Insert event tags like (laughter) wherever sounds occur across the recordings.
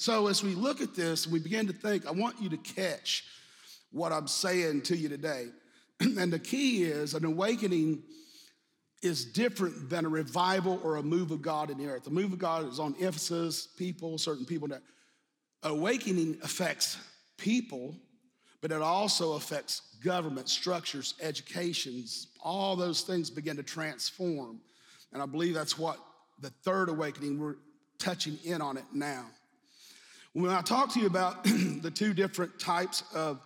So as we look at this we begin to think, I want you to catch what I'm saying to you today. (clears throat) and the key is an awakening is different than a revival or a move of God in the earth. The move of God is on Ephesus, people, certain people. That awakening affects people, but it also affects government structures, educations. All those things begin to transform, and I believe that's what the third awakening we're touching in on it now. When I talk to you about (clears throat) the two different types of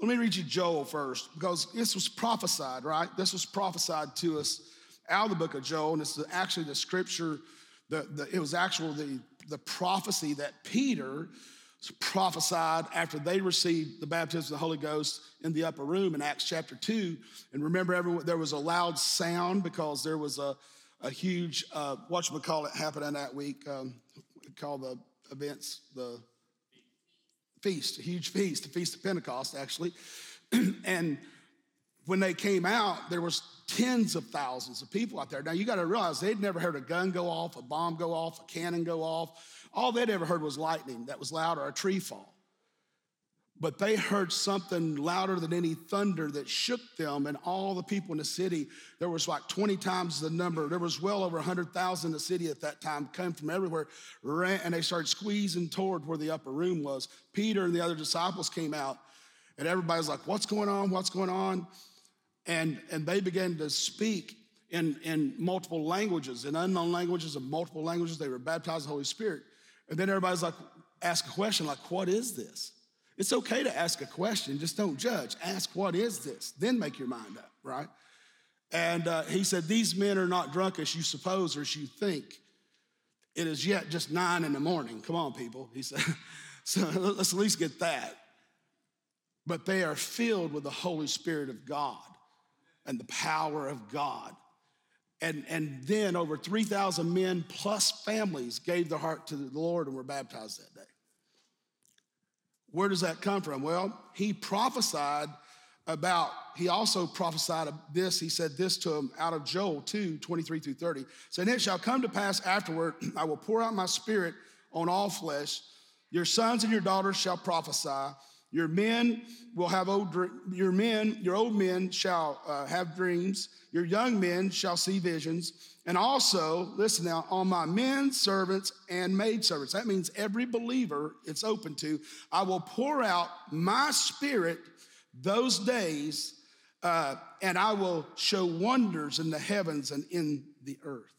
let me read you Joel first, because this was prophesied, right? This was prophesied to us out of the book of Joel, and it's actually the scripture, the, the, it was actually the, the prophecy that Peter prophesied after they received the baptism of the Holy Ghost in the upper room in Acts chapter 2. And remember, everyone, there was a loud sound because there was a, a huge, uh, whatchamacallit happening that week, um, called the events, the feast, a huge feast, the Feast of Pentecost, actually. (clears throat) and when they came out, there was tens of thousands of people out there. Now you got to realize they'd never heard a gun go off, a bomb go off, a cannon go off. All they'd ever heard was lightning that was loud or a tree fall but they heard something louder than any thunder that shook them and all the people in the city. There was like 20 times the number. There was well over 100000 in the city at that time came from everywhere ran, and they started squeezing toward where the upper room was. Peter and the other disciples came out and everybody's like what's going on? What's going on? And and they began to speak in in multiple languages in unknown languages in multiple languages. They were baptized in the holy spirit. And then everybody's like ask a question like what is this it's okay to ask a question, just don't judge. Ask, what is this? Then make your mind up, right? And uh, he said, These men are not drunk as you suppose or as you think. It is yet just nine in the morning. Come on, people. He said, (laughs) So let's at least get that. But they are filled with the Holy Spirit of God and the power of God. And, and then over 3,000 men plus families gave their heart to the Lord and were baptized that day. Where does that come from? Well, he prophesied about, he also prophesied this. He said this to him out of Joel 2 23 through 30. Saying, It shall come to pass afterward, (clears throat) I will pour out my spirit on all flesh. Your sons and your daughters shall prophesy. Your men will have old, your men, your old men shall uh, have dreams. Your young men shall see visions. And also, listen now, on my men servants and maid servants. That means every believer it's open to. I will pour out my spirit those days, uh, and I will show wonders in the heavens and in the earth.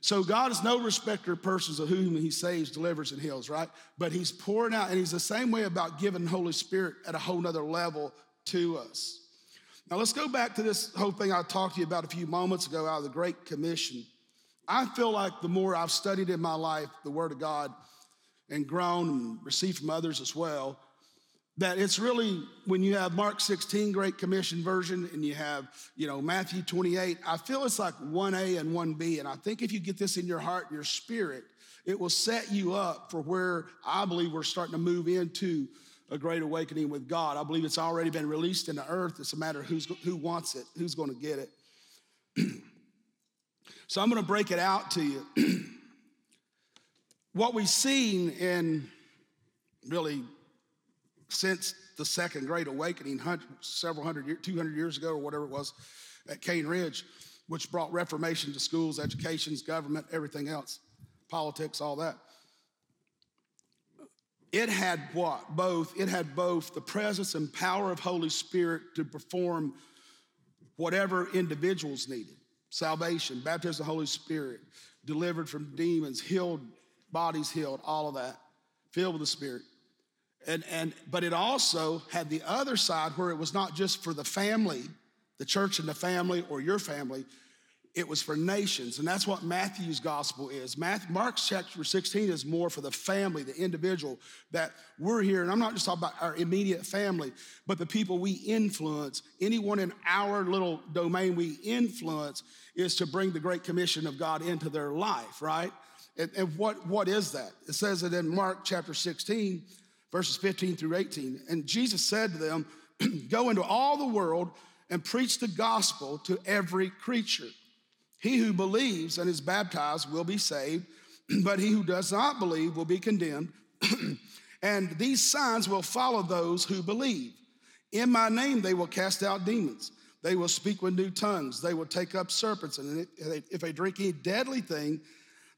So God is no respecter of persons of whom he saves, delivers, and heals, right? But he's pouring out, and he's the same way about giving Holy Spirit at a whole nother level to us. Now let's go back to this whole thing I talked to you about a few moments ago out of the Great Commission. I feel like the more I've studied in my life the Word of God and grown and received from others as well, that it's really when you have Mark 16 Great Commission version and you have, you know, Matthew 28, I feel it's like 1A and 1B. And I think if you get this in your heart, and your spirit, it will set you up for where I believe we're starting to move into a great awakening with God. I believe it's already been released in the earth. It's a matter of who's, who wants it, who's going to get it. (clears throat) so I'm going to break it out to you. (clears throat) what we've seen in really since the second great awakening, several hundred years, 200 years ago or whatever it was at Cane Ridge, which brought reformation to schools, educations, government, everything else, politics, all that it had what? Both. It had both the presence and power of Holy Spirit to perform whatever individuals needed salvation, baptism of the Holy Spirit, delivered from demons, healed, bodies healed, all of that, filled with the Spirit. And, and, but it also had the other side where it was not just for the family, the church and the family or your family, it was for nations. And that's what Matthew's gospel is. Matthew, Mark's chapter 16 is more for the family, the individual that we're here. And I'm not just talking about our immediate family, but the people we influence. Anyone in our little domain we influence is to bring the Great Commission of God into their life, right? And, and what, what is that? It says it in Mark chapter 16, verses 15 through 18. And Jesus said to them, (clears throat) Go into all the world and preach the gospel to every creature. He who believes and is baptized will be saved, (clears throat) but he who does not believe will be condemned. (clears throat) and these signs will follow those who believe. In my name they will cast out demons. They will speak with new tongues. They will take up serpents. And if they drink any deadly thing,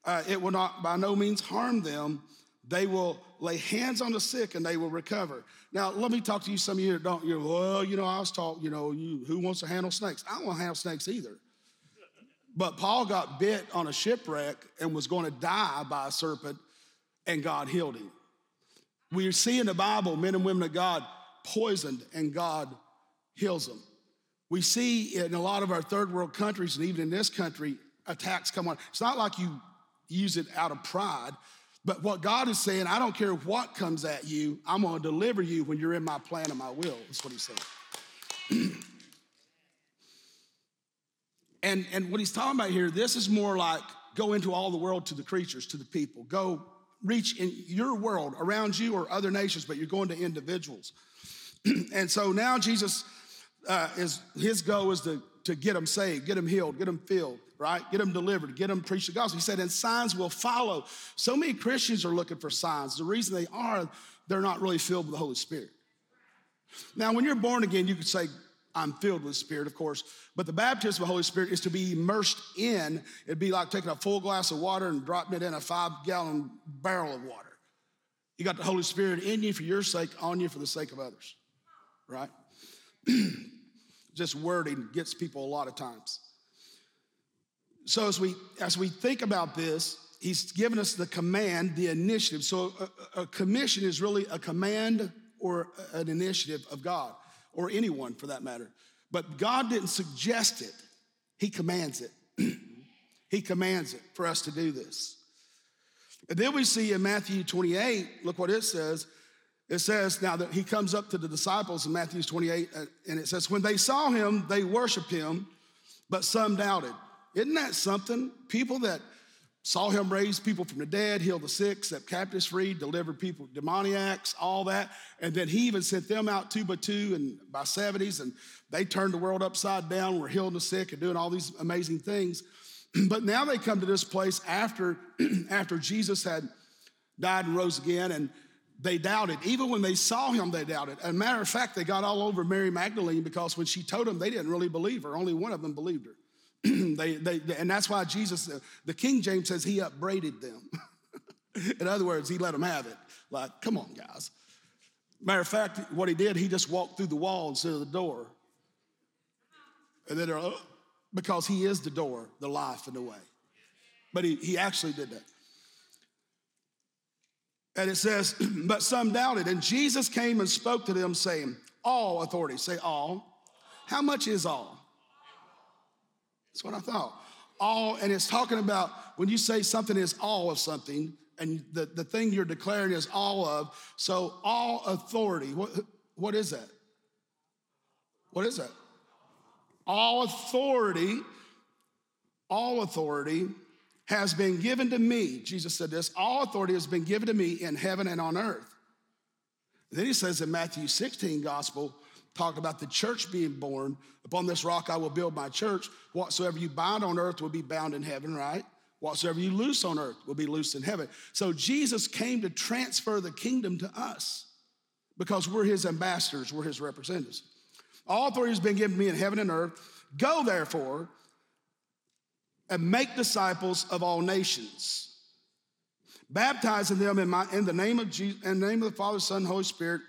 uh, it will not by no means harm them. They will lay hands on the sick and they will recover. Now, let me talk to you, some of you that don't, you're, well, you know, I was taught, you know, you, who wants to handle snakes? I don't want to handle snakes either. But Paul got bit on a shipwreck and was going to die by a serpent, and God healed him. We see in the Bible men and women of God poisoned, and God heals them. We see in a lot of our third world countries, and even in this country, attacks come on. It's not like you use it out of pride, but what God is saying, I don't care what comes at you, I'm going to deliver you when you're in my plan and my will. That's what he's saying. (clears throat) and, and what he's talking about here, this is more like go into all the world to the creatures, to the people. Go reach in your world around you or other nations, but you're going to individuals. (clears throat) and so now Jesus uh, is his goal is to, to get them saved, get them healed, get them filled, right? Get them delivered, get them preach the gospel. He said, and signs will follow. So many Christians are looking for signs. The reason they are, they're not really filled with the Holy Spirit. Now, when you're born again, you could say, I'm filled with Spirit, of course, but the baptism of the Holy Spirit is to be immersed in. It'd be like taking a full glass of water and dropping it in a five gallon barrel of water. You got the Holy Spirit in you for your sake, on you for the sake of others, right? (clears throat) Just wording gets people a lot of times. So as we as we think about this, he's given us the command, the initiative. So a, a commission is really a command or an initiative of God or anyone for that matter. But God didn't suggest it, He commands it. (clears throat) he commands it for us to do this. And then we see in Matthew 28, look what it says. It says, now that he comes up to the disciples in Matthew 28, uh, and it says, when they saw him, they worshiped him, but some doubted. Isn't that something? People that saw him raise people from the dead, heal the sick, set captives free, deliver people, demoniacs, all that. And then he even sent them out two by two and by 70s, and they turned the world upside down, were healing the sick and doing all these amazing things. (clears throat) but now they come to this place after, (clears throat) after Jesus had died and rose again, and they doubted. Even when they saw him, they doubted. As a matter of fact, they got all over Mary Magdalene because when she told them, they didn't really believe her. Only one of them believed her. (clears throat) they, they, and that's why Jesus, uh, the King James says he upbraided them. (laughs) In other words, he let them have it. Like, come on, guys. Matter of fact, what he did, he just walked through the wall instead of the door. And then oh, because he is the door, the life, and the way. But he, he actually did that. And it says, (clears throat) but some doubted. And Jesus came and spoke to them, saying, All authority. Say all. How much is all? That's what I thought. All, and it's talking about when you say something is all of something, and the, the thing you're declaring is all of, so all authority. What, what is that? What is that? All authority, all authority has been given to me. Jesus said this all authority has been given to me in heaven and on earth. then he says in Matthew 16 gospel, talking about the church being born. Upon this rock I will build my church. Whatsoever you bind on earth will be bound in heaven, right? Whatsoever you loose on earth will be loosed in heaven. So Jesus came to transfer the kingdom to us because we're his ambassadors, we're his representatives. All authority has been given to me in heaven and earth. Go therefore and make disciples of all nations, baptizing them in, my, in the name of Jesus, in the name of the Father, Son, Holy Spirit,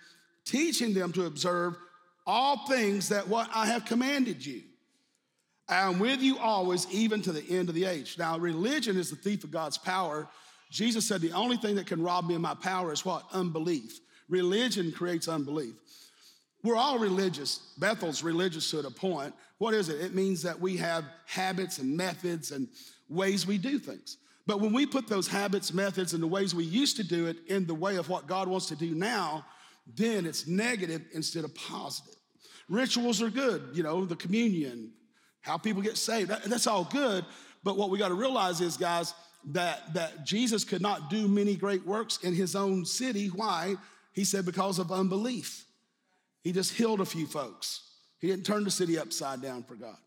teaching them to observe all things that what I have commanded you. I am with you always, even to the end of the age. Now, religion is the thief of God's power. Jesus said the only thing that can rob me of my power is what? Unbelief. Religion creates unbelief. We're all religious. Bethel's religious to a point. What is it? It means that we have habits and methods and ways we do things. But when we put those habits, methods, and the ways we used to do it in the way of what God wants to do now, then it's negative instead of positive. Rituals are good, you know, the communion, how people get saved, that, that's all good. But what we got to realize is, guys, that, that Jesus could not do many great works in his own city. Why? He said, because of unbelief. He just healed a few folks. He didn't turn the city upside down for God.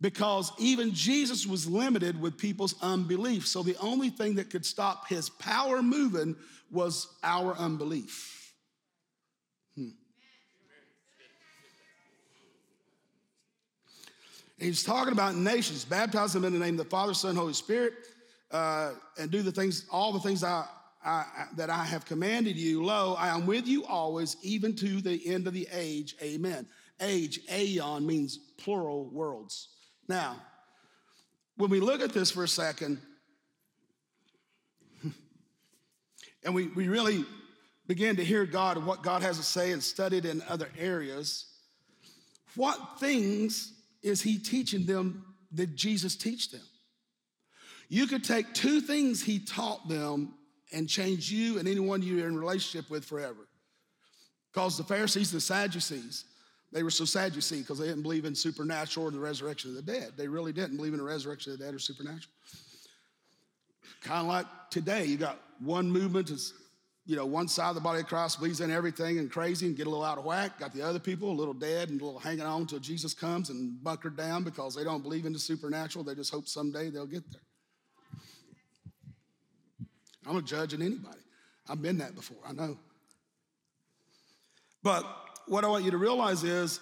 because even Jesus was limited with people's unbelief. So the only thing that could stop his power moving was our unbelief. Hmm. He's talking about nations, baptize them in the name of the Father, Son, Holy Spirit, uh, and do the things, all the things I, I, that I have commanded you. Lo, I am with you always, even to the end of the age. Amen. Age, aeon, means plural worlds. Now, when we look at this for a second, (laughs) and we, we really begin to hear God what God has to say and studied in other areas, what things is He teaching them that Jesus teach them? You could take two things He taught them and change you and anyone you're in relationship with forever. Because the Pharisees, the Sadducees, they were so sad, you see, because they didn't believe in supernatural or the resurrection of the dead. They really didn't believe in the resurrection of the dead or supernatural. Kind of like today, you got one movement is, you know, one side of the body of Christ believes in everything and crazy and get a little out of whack. Got the other people a little dead and a little hanging on until Jesus comes and bunkered down because they don't believe in the supernatural. They just hope someday they'll get there. I'm not judging anybody. I've been that before, I know. But what I want you to realize is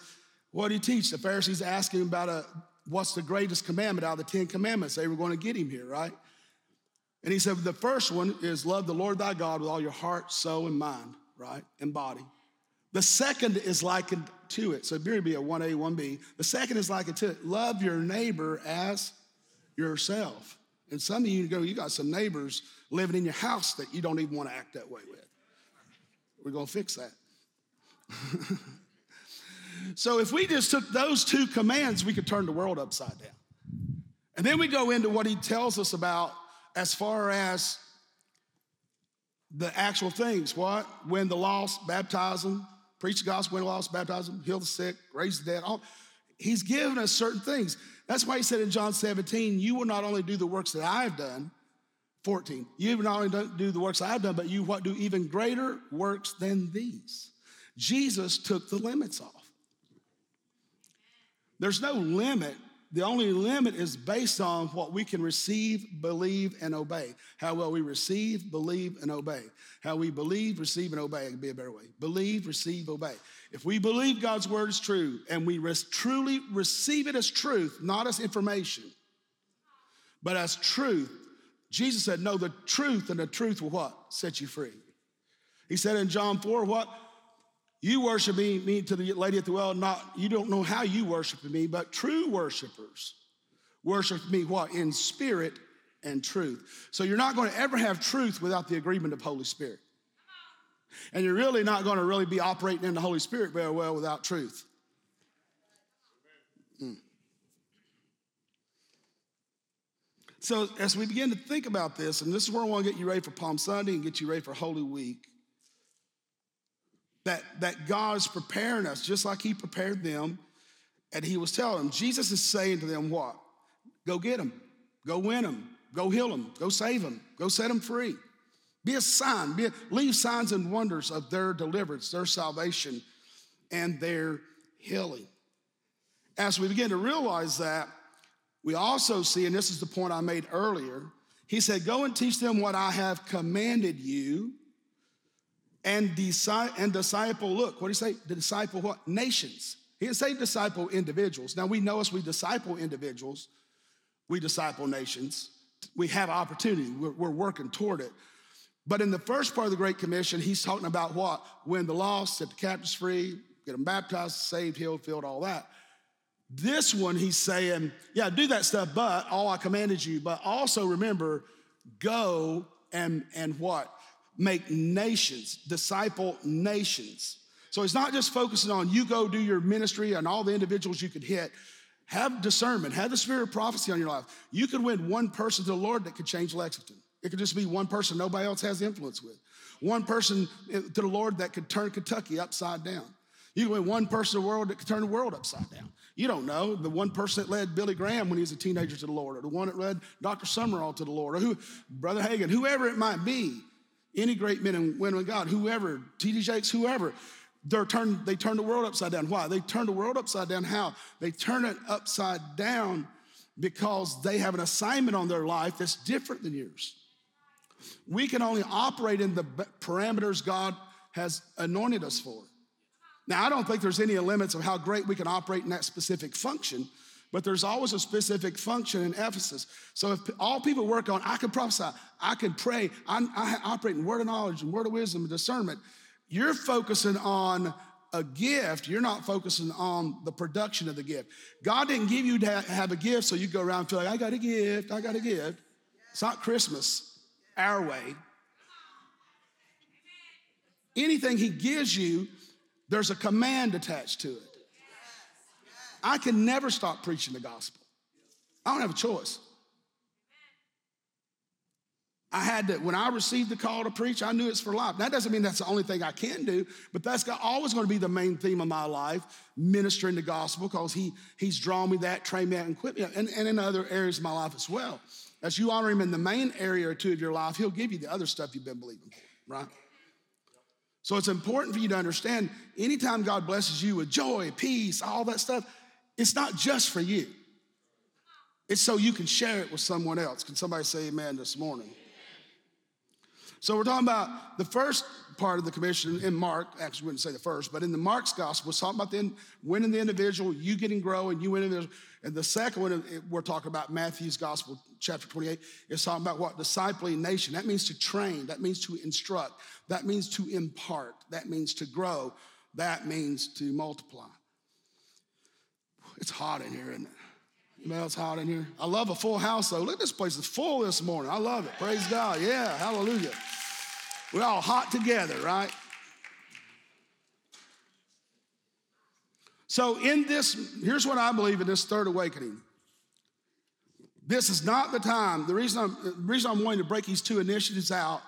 what you teach? The Pharisees asked him about a, what's the greatest commandment out of the Ten Commandments. They were going to get him here, right? And he said, the first one is love the Lord thy God with all your heart, soul, and mind, right? And body. The second is likened to it. So it would be a 1A, 1B. The second is likened to it. Love your neighbor as yourself. And some of you go, you got some neighbors living in your house that you don't even want to act that way with. We're going to fix that. (laughs) so if we just took those two commands, we could turn the world upside down. And then we go into what he tells us about as far as the actual things. What? Win the lost, baptize them, preach the gospel, win the lost, baptize them, heal the sick, raise the dead. All, he's given us certain things. That's why he said in John 17, You will not only do the works that I've done, 14, you will not only do the works I've done, but you what do even greater works than these. Jesus took the limits off. There's no limit. The only limit is based on what we can receive, believe, and obey. How well we receive, believe, and obey. How we believe, receive, and obey. It could be a better way. Believe, receive, obey. If we believe God's word is true and we res- truly receive it as truth, not as information, but as truth, Jesus said, No, the truth and the truth will what? Set you free. He said in John 4, what? You worship me, me to the lady at the well, not, you don't know how you worship me, but true worshipers worship me what? In spirit and truth. So you're not going to ever have truth without the agreement of Holy Spirit. And you're really not going to really be operating in the Holy Spirit very well without truth. Mm. So, as we begin to think about this, and this is where I want to get you ready for Palm Sunday and get you ready for Holy Week, that, that God is preparing us just like He prepared them. And He was telling them, Jesus is saying to them, What? Go get them, go win them, go heal them, go save them, go set them free. Be a sign, be a, leave signs and wonders of their deliverance, their salvation, and their healing. As we begin to realize that, we also see, and this is the point I made earlier, he said, Go and teach them what I have commanded you and, disi- and disciple, look, what did he say? The disciple what? Nations. He didn't say disciple individuals. Now we know as we disciple individuals, we disciple nations. We have opportunity, we're, we're working toward it. But in the first part of the Great Commission, he's talking about what? When the lost, set the captives free, get them baptized, saved, healed, filled, all that. This one, he's saying, yeah, do that stuff, but all I commanded you, but also remember, go and, and what? Make nations, disciple nations. So he's not just focusing on you go do your ministry and all the individuals you could hit. Have discernment, have the spirit of prophecy on your life. You could win one person to the Lord that could change Lexington. It could just be one person nobody else has influence with. One person to the Lord that could turn Kentucky upside down. You could win one person to the world that could turn the world upside down. You don't know. The one person that led Billy Graham when he was a teenager to the Lord, or the one that led Dr. Sumrall to the Lord, or who, Brother Hagin, whoever it might be any great men and women of God, whoever, T.D. Jakes, whoever, they're turned, they turn the world upside down. Why? They turn the world upside down. How? They turn it upside down because they have an assignment on their life that's different than yours. We can only operate in the parameters God has anointed us for. Now, I don't think there's any limits of how great we can operate in that specific function, but there's always a specific function in Ephesus. So if all people work on, I can prophesy, I can pray, I, I operate in word of knowledge and word of wisdom and discernment, you're focusing on a gift, you're not focusing on the production of the gift. God didn't give you to have a gift so you go around and feel like, I got a gift, I got a gift. It's not Christmas, our way. Anything He gives you, there's a command attached to it. I can never stop preaching the gospel. I don't have a choice. I had to, when I received the call to preach, I knew it's for life. That doesn't mean that's the only thing I can do, but that's always going to be the main theme of my life, ministering the gospel, because he, he's drawn me that, trained me that, and equipped me, and, and in other areas of my life as well. As you honor him in the main area or two of your life, he'll give you the other stuff you've been believing for, right? So it's important for you to understand anytime God blesses you with joy, peace, all that stuff, it's not just for you. It's so you can share it with someone else. Can somebody say amen this morning? So we're talking about the first part of the commission in Mark, actually wouldn't say the first, but in the Mark's gospel, it's talking about the winning the individual, you getting grow and you winning the and the second one, we're talking about Matthew's gospel, chapter 28, is talking about what? Discipling nation. That means to train, that means to instruct, that means to impart, that means to grow, that means to multiply. It's hot in here, isn't it? You know, it's hot in here. I love a full house though. Look, at this place is full this morning. I love it. Praise God. Yeah, hallelujah. We're all hot together, right? So, in this, here's what I believe in this third awakening. This is not the time. The reason I'm, the reason I'm wanting to break these two initiatives out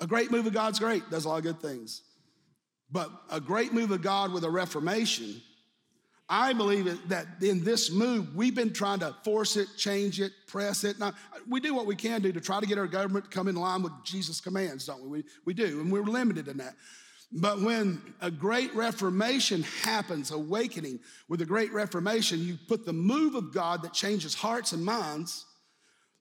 a great move of God's great, does a lot of good things. But a great move of God with a reformation, I believe that in this move, we've been trying to force it, change it, press it. Now, we do what we can do to try to get our government to come in line with Jesus' commands, don't we? We, we do, and we're limited in that. But when a great reformation happens, awakening with a great reformation, you put the move of God that changes hearts and minds,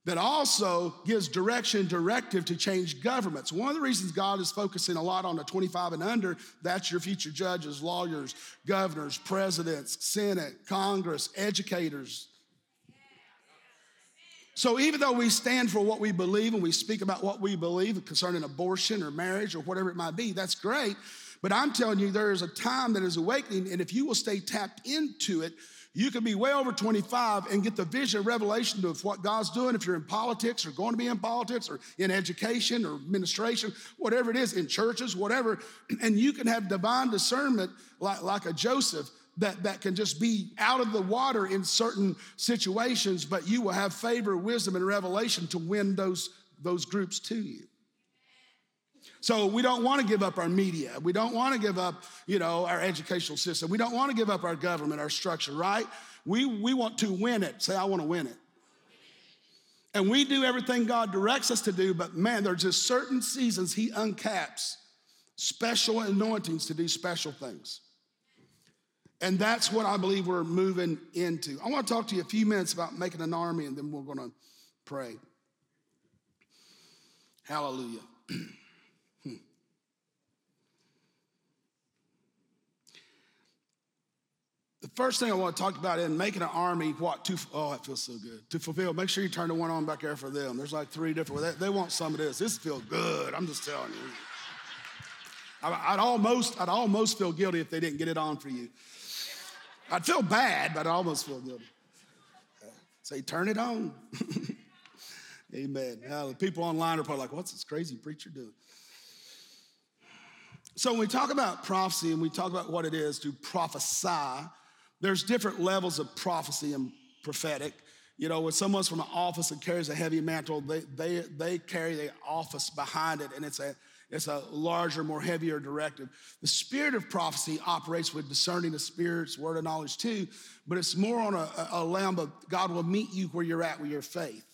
that also gives direction, directive to change governments. One of the reasons God is focusing a lot on the 25 and under, that's your future judges, lawyers, governors, presidents, Senate, Congress, educators, so even though we stand for what we believe and we speak about what we believe concerning abortion or marriage or whatever it might be, that's great. But I'm telling you, there is a time that is awakening, and if you will stay tapped into it, you can be way over 25 and get the vision, revelation of what God's doing if you're in politics or going to be in politics or in education or administration, whatever it is, in churches, whatever. (clears throat) And you can have divine discernment like, like a Joseph that, that can just be out of the water in certain situations, but you will have favor, wisdom, and revelation to win those, those groups to you. So we don't want to give up our media. We don't want to give up, you know, our educational system. We don't want to give up our government, our structure, right? We, we want to win it. Say, I want to win it. And we do everything God directs us to do, but man, there's just certain seasons He uncaps special anointings to do special things. And that's what I believe we're moving into. I want to talk to you a few minutes about making an army, and then we're going to pray. Hallelujah. (clears throat) the first thing I want to talk about in making an army, what to, oh, that feels so good. To fulfill, make sure you turn the one on back there for them. There's like three different, they, they want some of this. This feels good. I'm just telling you. I'd almost, I'd almost feel guilty if they didn't get it on for you. I'd feel bad, but I almost feel guilty. Say, turn it on. (laughs) Amen. Now, the people online are probably like, what's this crazy preacher doing? So, when we talk about prophecy and we talk about what it is to prophesy, there's different levels of prophecy and prophetic. You know, when someone's from an office and carries a heavy mantle, they, they, they carry the office behind it, and it's a it's a larger, more heavier directive. The spirit of prophecy operates with discerning the spirits, word of knowledge too, but it's more on a, a lamb of God will meet you where you're at with your faith.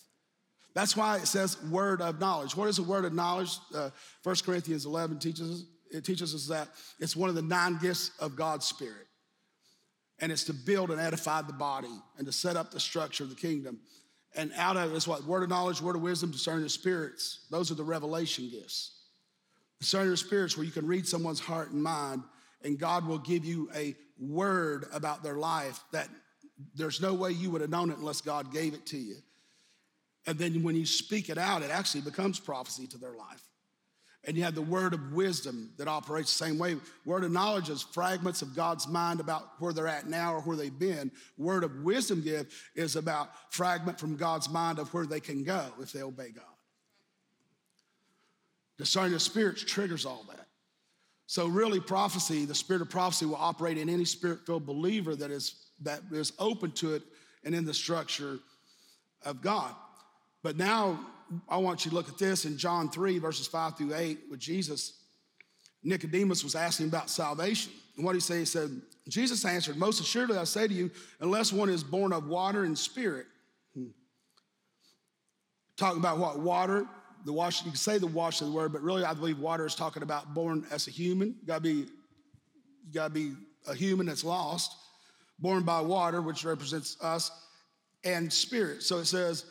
That's why it says word of knowledge. What is the word of knowledge? Uh, 1 Corinthians 11 teaches us it teaches us that it's one of the nine gifts of God's Spirit. And it's to build and edify the body and to set up the structure of the kingdom. And out of it is what? Word of knowledge, word of wisdom, discerning of spirits. Those are the revelation gifts. Discerning of spirits, where you can read someone's heart and mind, and God will give you a word about their life that there's no way you would have known it unless God gave it to you. And then when you speak it out, it actually becomes prophecy to their life. And you have the word of wisdom that operates the same way. Word of knowledge is fragments of God's mind about where they're at now or where they've been. Word of wisdom give is about fragment from God's mind of where they can go if they obey God. Discerning spirits triggers all that. So really prophecy, the spirit of prophecy will operate in any spirit-filled believer that is that is open to it and in the structure of God. But now I want you to look at this in John 3, verses 5 through 8, with Jesus. Nicodemus was asking about salvation. And what he said, he said, Jesus answered, Most assuredly I say to you, unless one is born of water and spirit. Talking about what? Water, the wash, you can say the wash of the word, but really I believe water is talking about born as a human. You gotta be, you gotta be a human that's lost, born by water, which represents us, and spirit. So it says,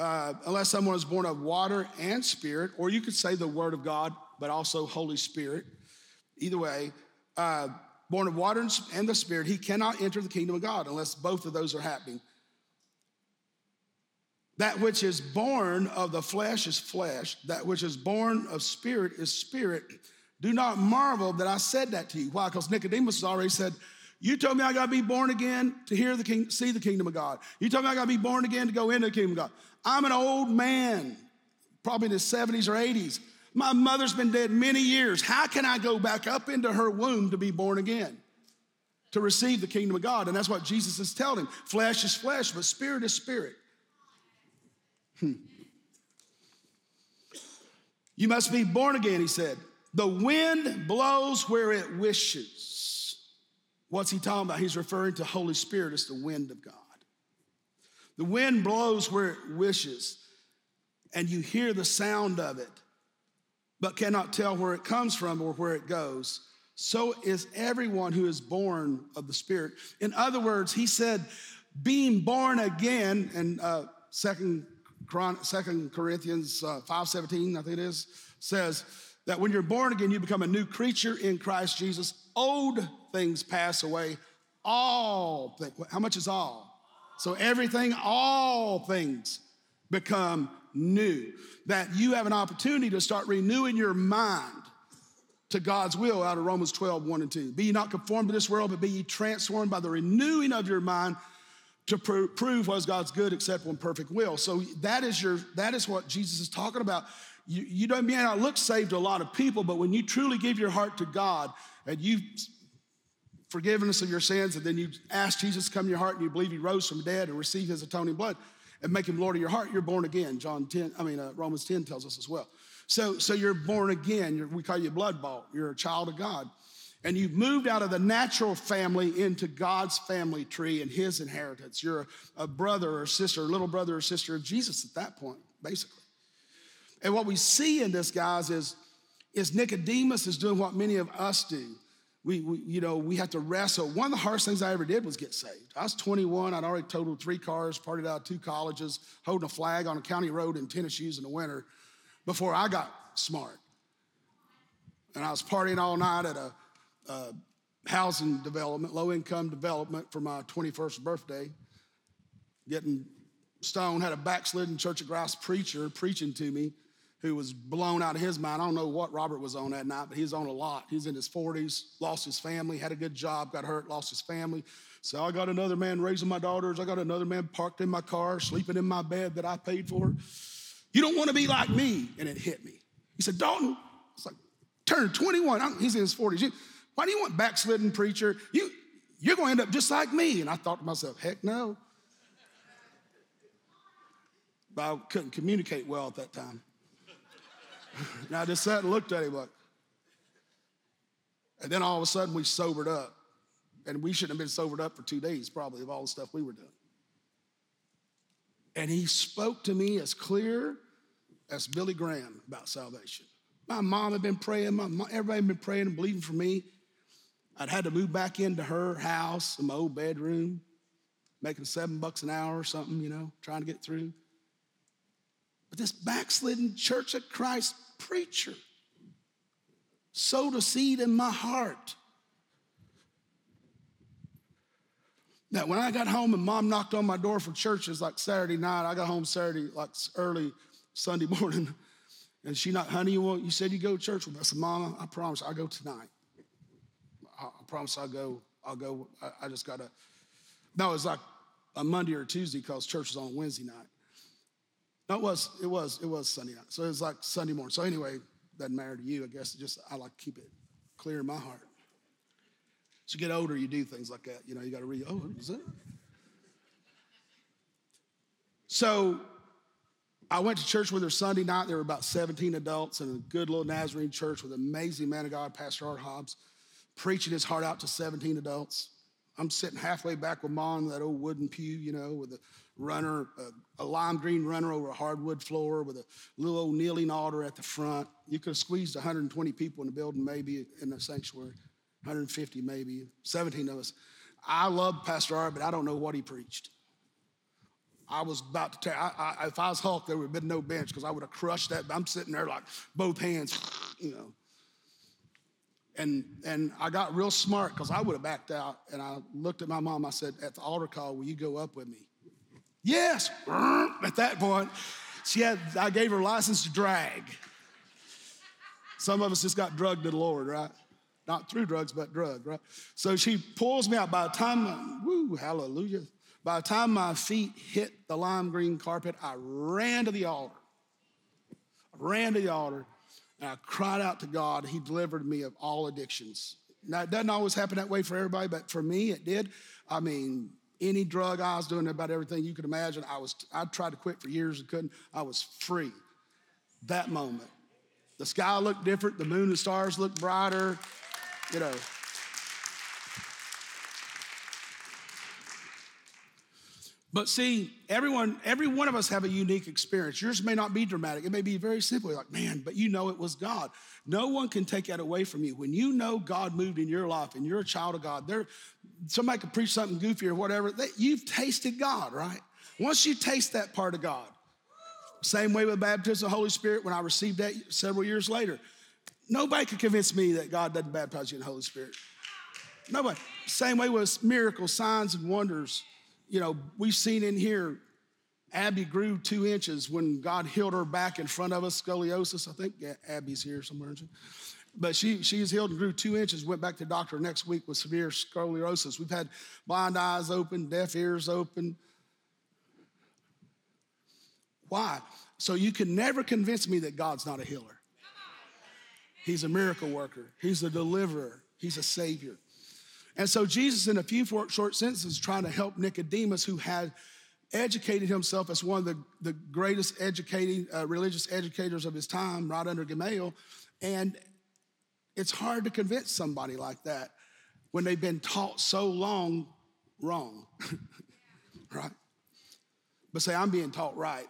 uh, unless someone is born of water and spirit, or you could say the word of God, but also Holy Spirit. Either way, uh, born of water and the spirit, he cannot enter the kingdom of God unless both of those are happening. That which is born of the flesh is flesh, that which is born of spirit is spirit. Do not marvel that I said that to you. Why? Because Nicodemus has already said, You told me I got to be born again to hear the king, see the kingdom of God. You told me I got to be born again to go into the kingdom of God. I'm an old man, probably in his 70s or 80s. My mother's been dead many years. How can I go back up into her womb to be born again? To receive the kingdom of God. And that's what Jesus is telling him. Flesh is flesh, but spirit is spirit. Hmm. You must be born again, he said. The wind blows where it wishes. What's he talking about? He's referring to Holy Spirit as the wind of God. The wind blows where it wishes, and you hear the sound of it, but cannot tell where it comes from or where it goes. So is everyone who is born of the Spirit. In other words, he said, being born again, and uh, Second Second Corinthians uh, 5:17, I think it is, says that when you're born again, you become a new creature in Christ Jesus. Old things pass away. All things. How much is all? So everything, all things become new. That you have an opportunity to start renewing your mind to God's will out of Romans 12, 1 and 2. Be ye not conformed to this world, but be ye transformed by the renewing of your mind to pr- prove what is God's good, acceptable, and perfect will. So that is your that is what Jesus is talking about. You, you don't may not look saved to a lot of people, but when you truly give your heart to God and you forgiveness of your sins, and then you ask Jesus to come in your heart and you believe he rose from the dead and receive his atoning blood and make him Lord of your heart, you're born again. John 10, I mean, uh, Romans 10 tells us as well. So, so you're born again. You're, we call you blood bought. You're a child of God. And you've moved out of the natural family into God's family tree and his inheritance. You're a, a brother or sister, a little brother or sister of Jesus at that point, basically. And what we see in this, guys, is, is Nicodemus is doing what many of us do. We, we, you know, we have to wrestle. One of the hardest things I ever did was get saved. I was 21. I'd already totaled three cars, partied out two colleges, holding a flag on a county road in tennis shoes in the winter before I got smart. And I was partying all night at a uh, housing development, low income development for my 21st birthday. Getting stoned, had a backslidden Church of Christ preacher preaching to me who was blown out of his mind. I don't know what Robert was on that night, but he was on a lot. He's in his 40s, lost his family, had a good job, got hurt, lost his family. So I got another man raising my daughters. I got another man parked in my car, sleeping in my bed that I paid for. You don't want to be like me. And it hit me. He said, Dalton, it's like, turn 21. he's in his 40s. Why do you want backslidden preacher? You, you're going to end up just like me. And I thought to myself, heck no. But I couldn't communicate well at that time. (laughs) and I just sat and looked at him like, and then all of a sudden we sobered up. And we shouldn't have been sobered up for two days, probably, of all the stuff we were doing. And he spoke to me as clear as Billy Graham about salvation. My mom had been praying, my mom, everybody had been praying and believing for me. I'd had to move back into her house in my old bedroom, making seven bucks an hour or something, you know, trying to get through. But this backslidden Church of Christ preacher sowed a seed in my heart. Now, when I got home and mom knocked on my door for church, it like Saturday night. I got home Saturday, like early Sunday (laughs) morning. And she not, honey, you, want, you said you go to church with me. I said, Mama, I promise I'll go tonight. I, I promise I'll go. I'll go. I, I just got to. No, it was like a Monday or Tuesday because church was on Wednesday night. No, it was, it was, it was Sunday night. So it was like Sunday morning. So anyway, doesn't matter to you, I guess. Just I like to keep it clear in my heart. As you get older, you do things like that. You know, you got to read, oh, is it? So I went to church with her Sunday night. There were about 17 adults in a good little Nazarene church with an amazing man of God, Pastor Art Hobbs, preaching his heart out to 17 adults. I'm sitting halfway back with mom in that old wooden pew, you know, with a runner, a, a, lime green runner over a hardwood floor with a little old kneeling altar at the front. You could have squeezed 120 people in the building, maybe in the sanctuary, 150 maybe, 17 of us. I love Pastor Art, but I don't know what he preached. I was about to tear. I, I, if I was Hulk, there would have been no bench because I would have crushed that. I'm sitting there like both hands, you know. And and I got real smart because I would have backed out. And I looked at my mom. I said, "At the altar call, will you go up with me?" Yes. (laughs) At that point, she had. I gave her license to drag. Some of us just got drugged to the Lord, right? Not through drugs, but drug, right? So she pulls me out. By the time, woo, hallelujah. By the time my feet hit the lime green carpet, I ran to the altar. I ran to the altar and I cried out to God. He delivered me of all addictions. Now, it doesn't always happen that way for everybody, but for me, it did. I mean, any drug I was doing, about everything you could imagine. I was, I tried to quit for years and couldn't. I was free. That moment. The sky looked different, the moon and stars looked brighter, you know. But see, everyone, every one of us have a unique experience. Yours may not be dramatic. It may be very simple. like, man, but you know it was God. No one can take that away from you. When you know God moved in your life and you're a child of God, there, somebody could preach something goofy or whatever. They, you've tasted God, right? Once you taste that part of God, same way with baptism of the Holy Spirit when I received that several years later. Nobody could convince me that God doesn't baptize you in the Holy Spirit. Nobody. Same way with miracles, signs, and wonders you know, we've seen in here, Abby grew two inches when God healed her back in front of us, scoliosis. I think Abby's here somewhere. isn't she? But she, she's healed and grew two inches, went back to doctor next week with severe scoliosis. We've had blind eyes open, deaf ears open. Why? So you can never convince me that God's not a healer. He's a miracle worker, He's a deliverer, He's a savior. And so Jesus, in a few short sentences, trying to help Nicodemus, who had educated himself as one of the, the greatest educating uh, religious educators of his time, right under Gamaliel. And it's hard to convince somebody like that when they've been taught so long wrong, (laughs) right? But say, I'm being taught right.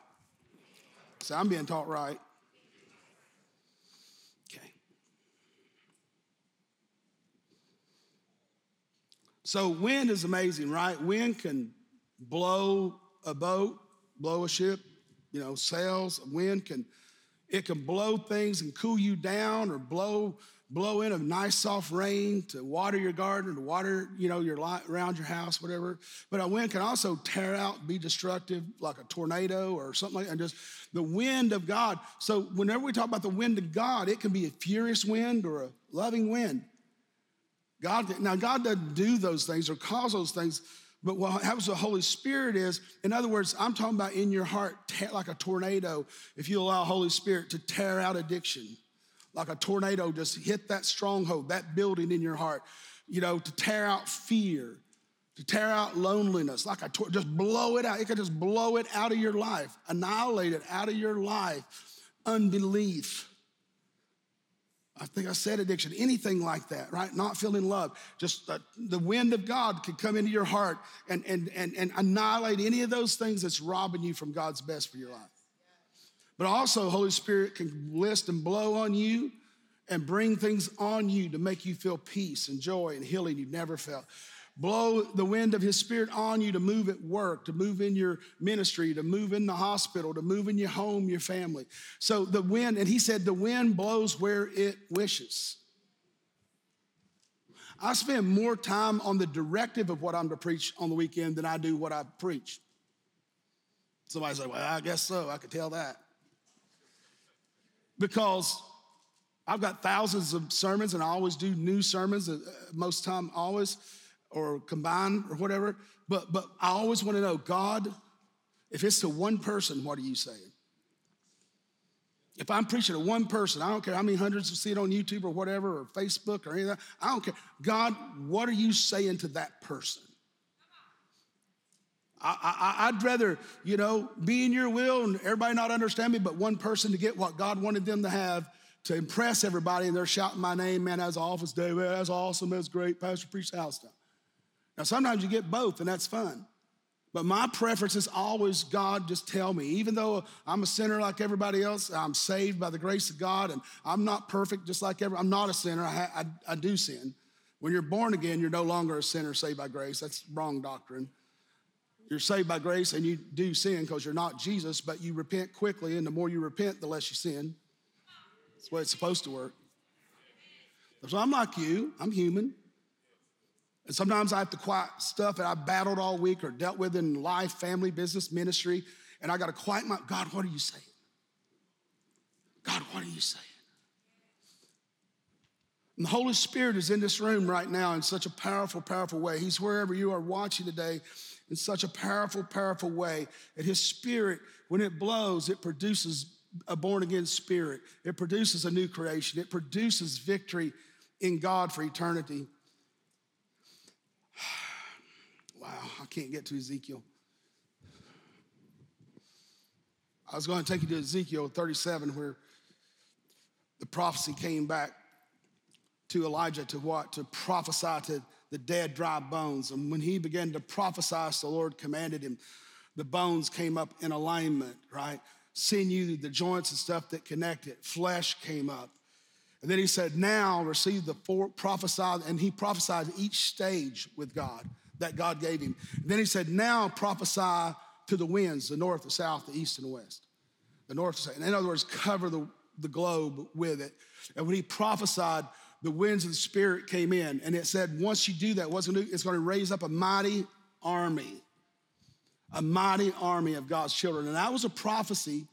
Say, I'm being taught right. So, wind is amazing, right? Wind can blow a boat, blow a ship, you know, sails. Wind can, it can blow things and cool you down or blow blow in a nice soft rain to water your garden, to water, you know, your light around your house, whatever. But a wind can also tear out, be destructive, like a tornado or something like that. And just the wind of God. So whenever we talk about the wind of God, it can be a furious wind or a loving wind. God, now God doesn't do those things or cause those things, but what happens with the Holy Spirit is, in other words, I'm talking about in your heart, like a tornado, if you allow Holy Spirit to tear out addiction, like a tornado, just hit that stronghold, that building in your heart, you know, to tear out fear, to tear out loneliness, like a tor- just blow it out. It can just blow it out of your life, annihilate it out of your life, unbelief I think I said addiction, anything like that, right? Not feeling love. Just uh, the wind of God could come into your heart and, and, and, and annihilate any of those things that's robbing you from God's best for your life. But also, Holy Spirit can list and blow on you and bring things on you to make you feel peace and joy and healing you've never felt. Blow the wind of His Spirit on you to move at work, to move in your ministry, to move in the hospital, to move in your home, your family. So the wind, and He said, the wind blows where it wishes. I spend more time on the directive of what I'm to preach on the weekend than I do what I preach. Somebody say, Well, I guess so. I could tell that. Because I've got thousands of sermons and I always do new sermons, uh, most time, always, or combined or whatever. But, but I always want to know God, if it's to one person, what are you saying? If I'm preaching to one person, I don't care how many hundreds see it on YouTube or whatever, or Facebook or anything, I don't care. God, what are you saying to that person? I, would rather, you know, be in your will and everybody not understand me, but one person to get what God wanted them to have to impress everybody, and they're shouting my name, man, that's an office day, man, that's awesome, that's great, Pastor preach house stuff. Now, sometimes you get both, and that's fun. But my preference is always God, just tell me. Even though I'm a sinner like everybody else, I'm saved by the grace of God, and I'm not perfect just like every. I'm not a sinner. I, I, I do sin. When you're born again, you're no longer a sinner saved by grace. That's wrong doctrine. You're saved by grace, and you do sin because you're not Jesus, but you repent quickly, and the more you repent, the less you sin. That's the way it's supposed to work. So I'm like you. I'm human. And sometimes I have to quiet stuff that I battled all week or dealt with in life, family, business, ministry, and I got to quiet my God, what are you saying? God, what are you saying? And the Holy Spirit is in this room right now in such a powerful, powerful way. He's wherever you are watching today in such a powerful, powerful way. And His Spirit, when it blows, it produces a born again spirit, it produces a new creation, it produces victory in God for eternity. (sighs) wow, I can't get to Ezekiel. I was going to take you to Ezekiel 37, where the prophecy came back to Elijah to what? To prophesy to the dead, dry bones. And when he began to prophesy, the Lord commanded him, the bones came up in alignment, right? Sinew, the joints and stuff that connected, flesh came up. And then he said, Now receive the four prophesied, and he prophesied each stage with God that God gave him. And then he said, Now prophesy to the winds, the north, the south, the east, and the west. The north, south. In other words, cover the, the globe with it. And when he prophesied, the winds of the Spirit came in. And it said, once you do that, what's gonna do? It's gonna raise up a mighty army, a mighty army of God's children. And that was a prophecy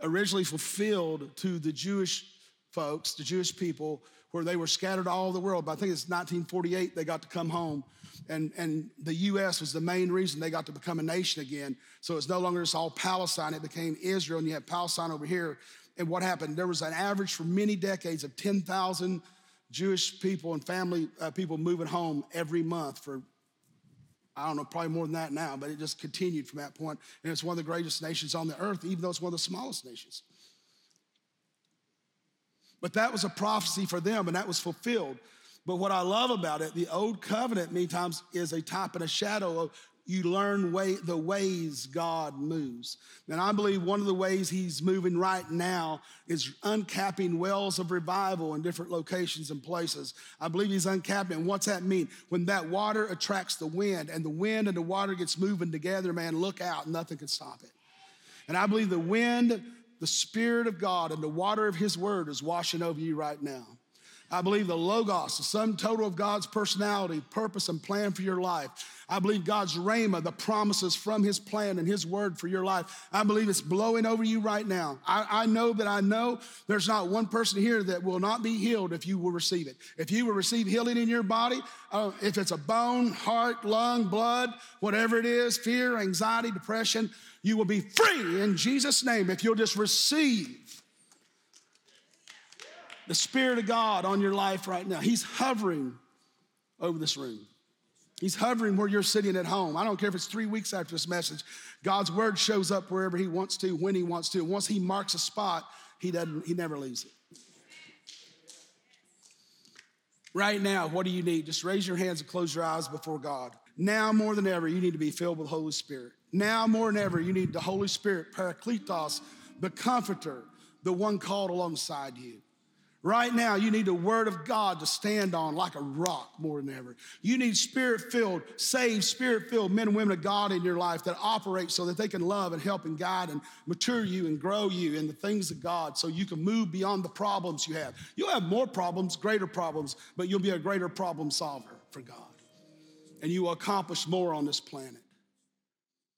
originally fulfilled to the Jewish folks, the Jewish people, where they were scattered all over the world. But I think it's 1948 they got to come home. And, and the U.S. was the main reason they got to become a nation again. So it's no longer just all Palestine, it became Israel, and you have Palestine over here. And what happened? There was an average for many decades of 10,000 Jewish people and family uh, people moving home every month for I don't know, probably more than that now, but it just continued from that point. And it's one of the greatest nations on the earth, even though it's one of the smallest nations. But that was a prophecy for them, and that was fulfilled. But what I love about it, the old covenant many times is a type and a shadow of you learn way, the ways God moves. And I believe one of the ways He's moving right now is uncapping wells of revival in different locations and places. I believe He's uncapping. What's that mean? When that water attracts the wind and the wind and the water gets moving together, man, look out, nothing can stop it. And I believe the wind, the Spirit of God, and the water of His Word is washing over you right now. I believe the Logos, the sum total of God's personality, purpose, and plan for your life. I believe God's Rhema, the promises from His plan and His word for your life. I believe it's blowing over you right now. I, I know that I know there's not one person here that will not be healed if you will receive it. If you will receive healing in your body, uh, if it's a bone, heart, lung, blood, whatever it is, fear, anxiety, depression, you will be free in Jesus' name if you'll just receive the Spirit of God on your life right now. He's hovering over this room. He's hovering where you're sitting at home. I don't care if it's three weeks after this message. God's word shows up wherever He wants to, when He wants to. Once He marks a spot, He doesn't. He never leaves it. Right now, what do you need? Just raise your hands and close your eyes before God. Now more than ever, you need to be filled with the Holy Spirit. Now more than ever, you need the Holy Spirit, Parakletos, the comforter, the one called alongside you. Right now, you need the word of God to stand on like a rock more than ever. You need spirit filled, saved, spirit filled men and women of God in your life that operate so that they can love and help and guide and mature you and grow you in the things of God so you can move beyond the problems you have. You'll have more problems, greater problems, but you'll be a greater problem solver for God. And you will accomplish more on this planet.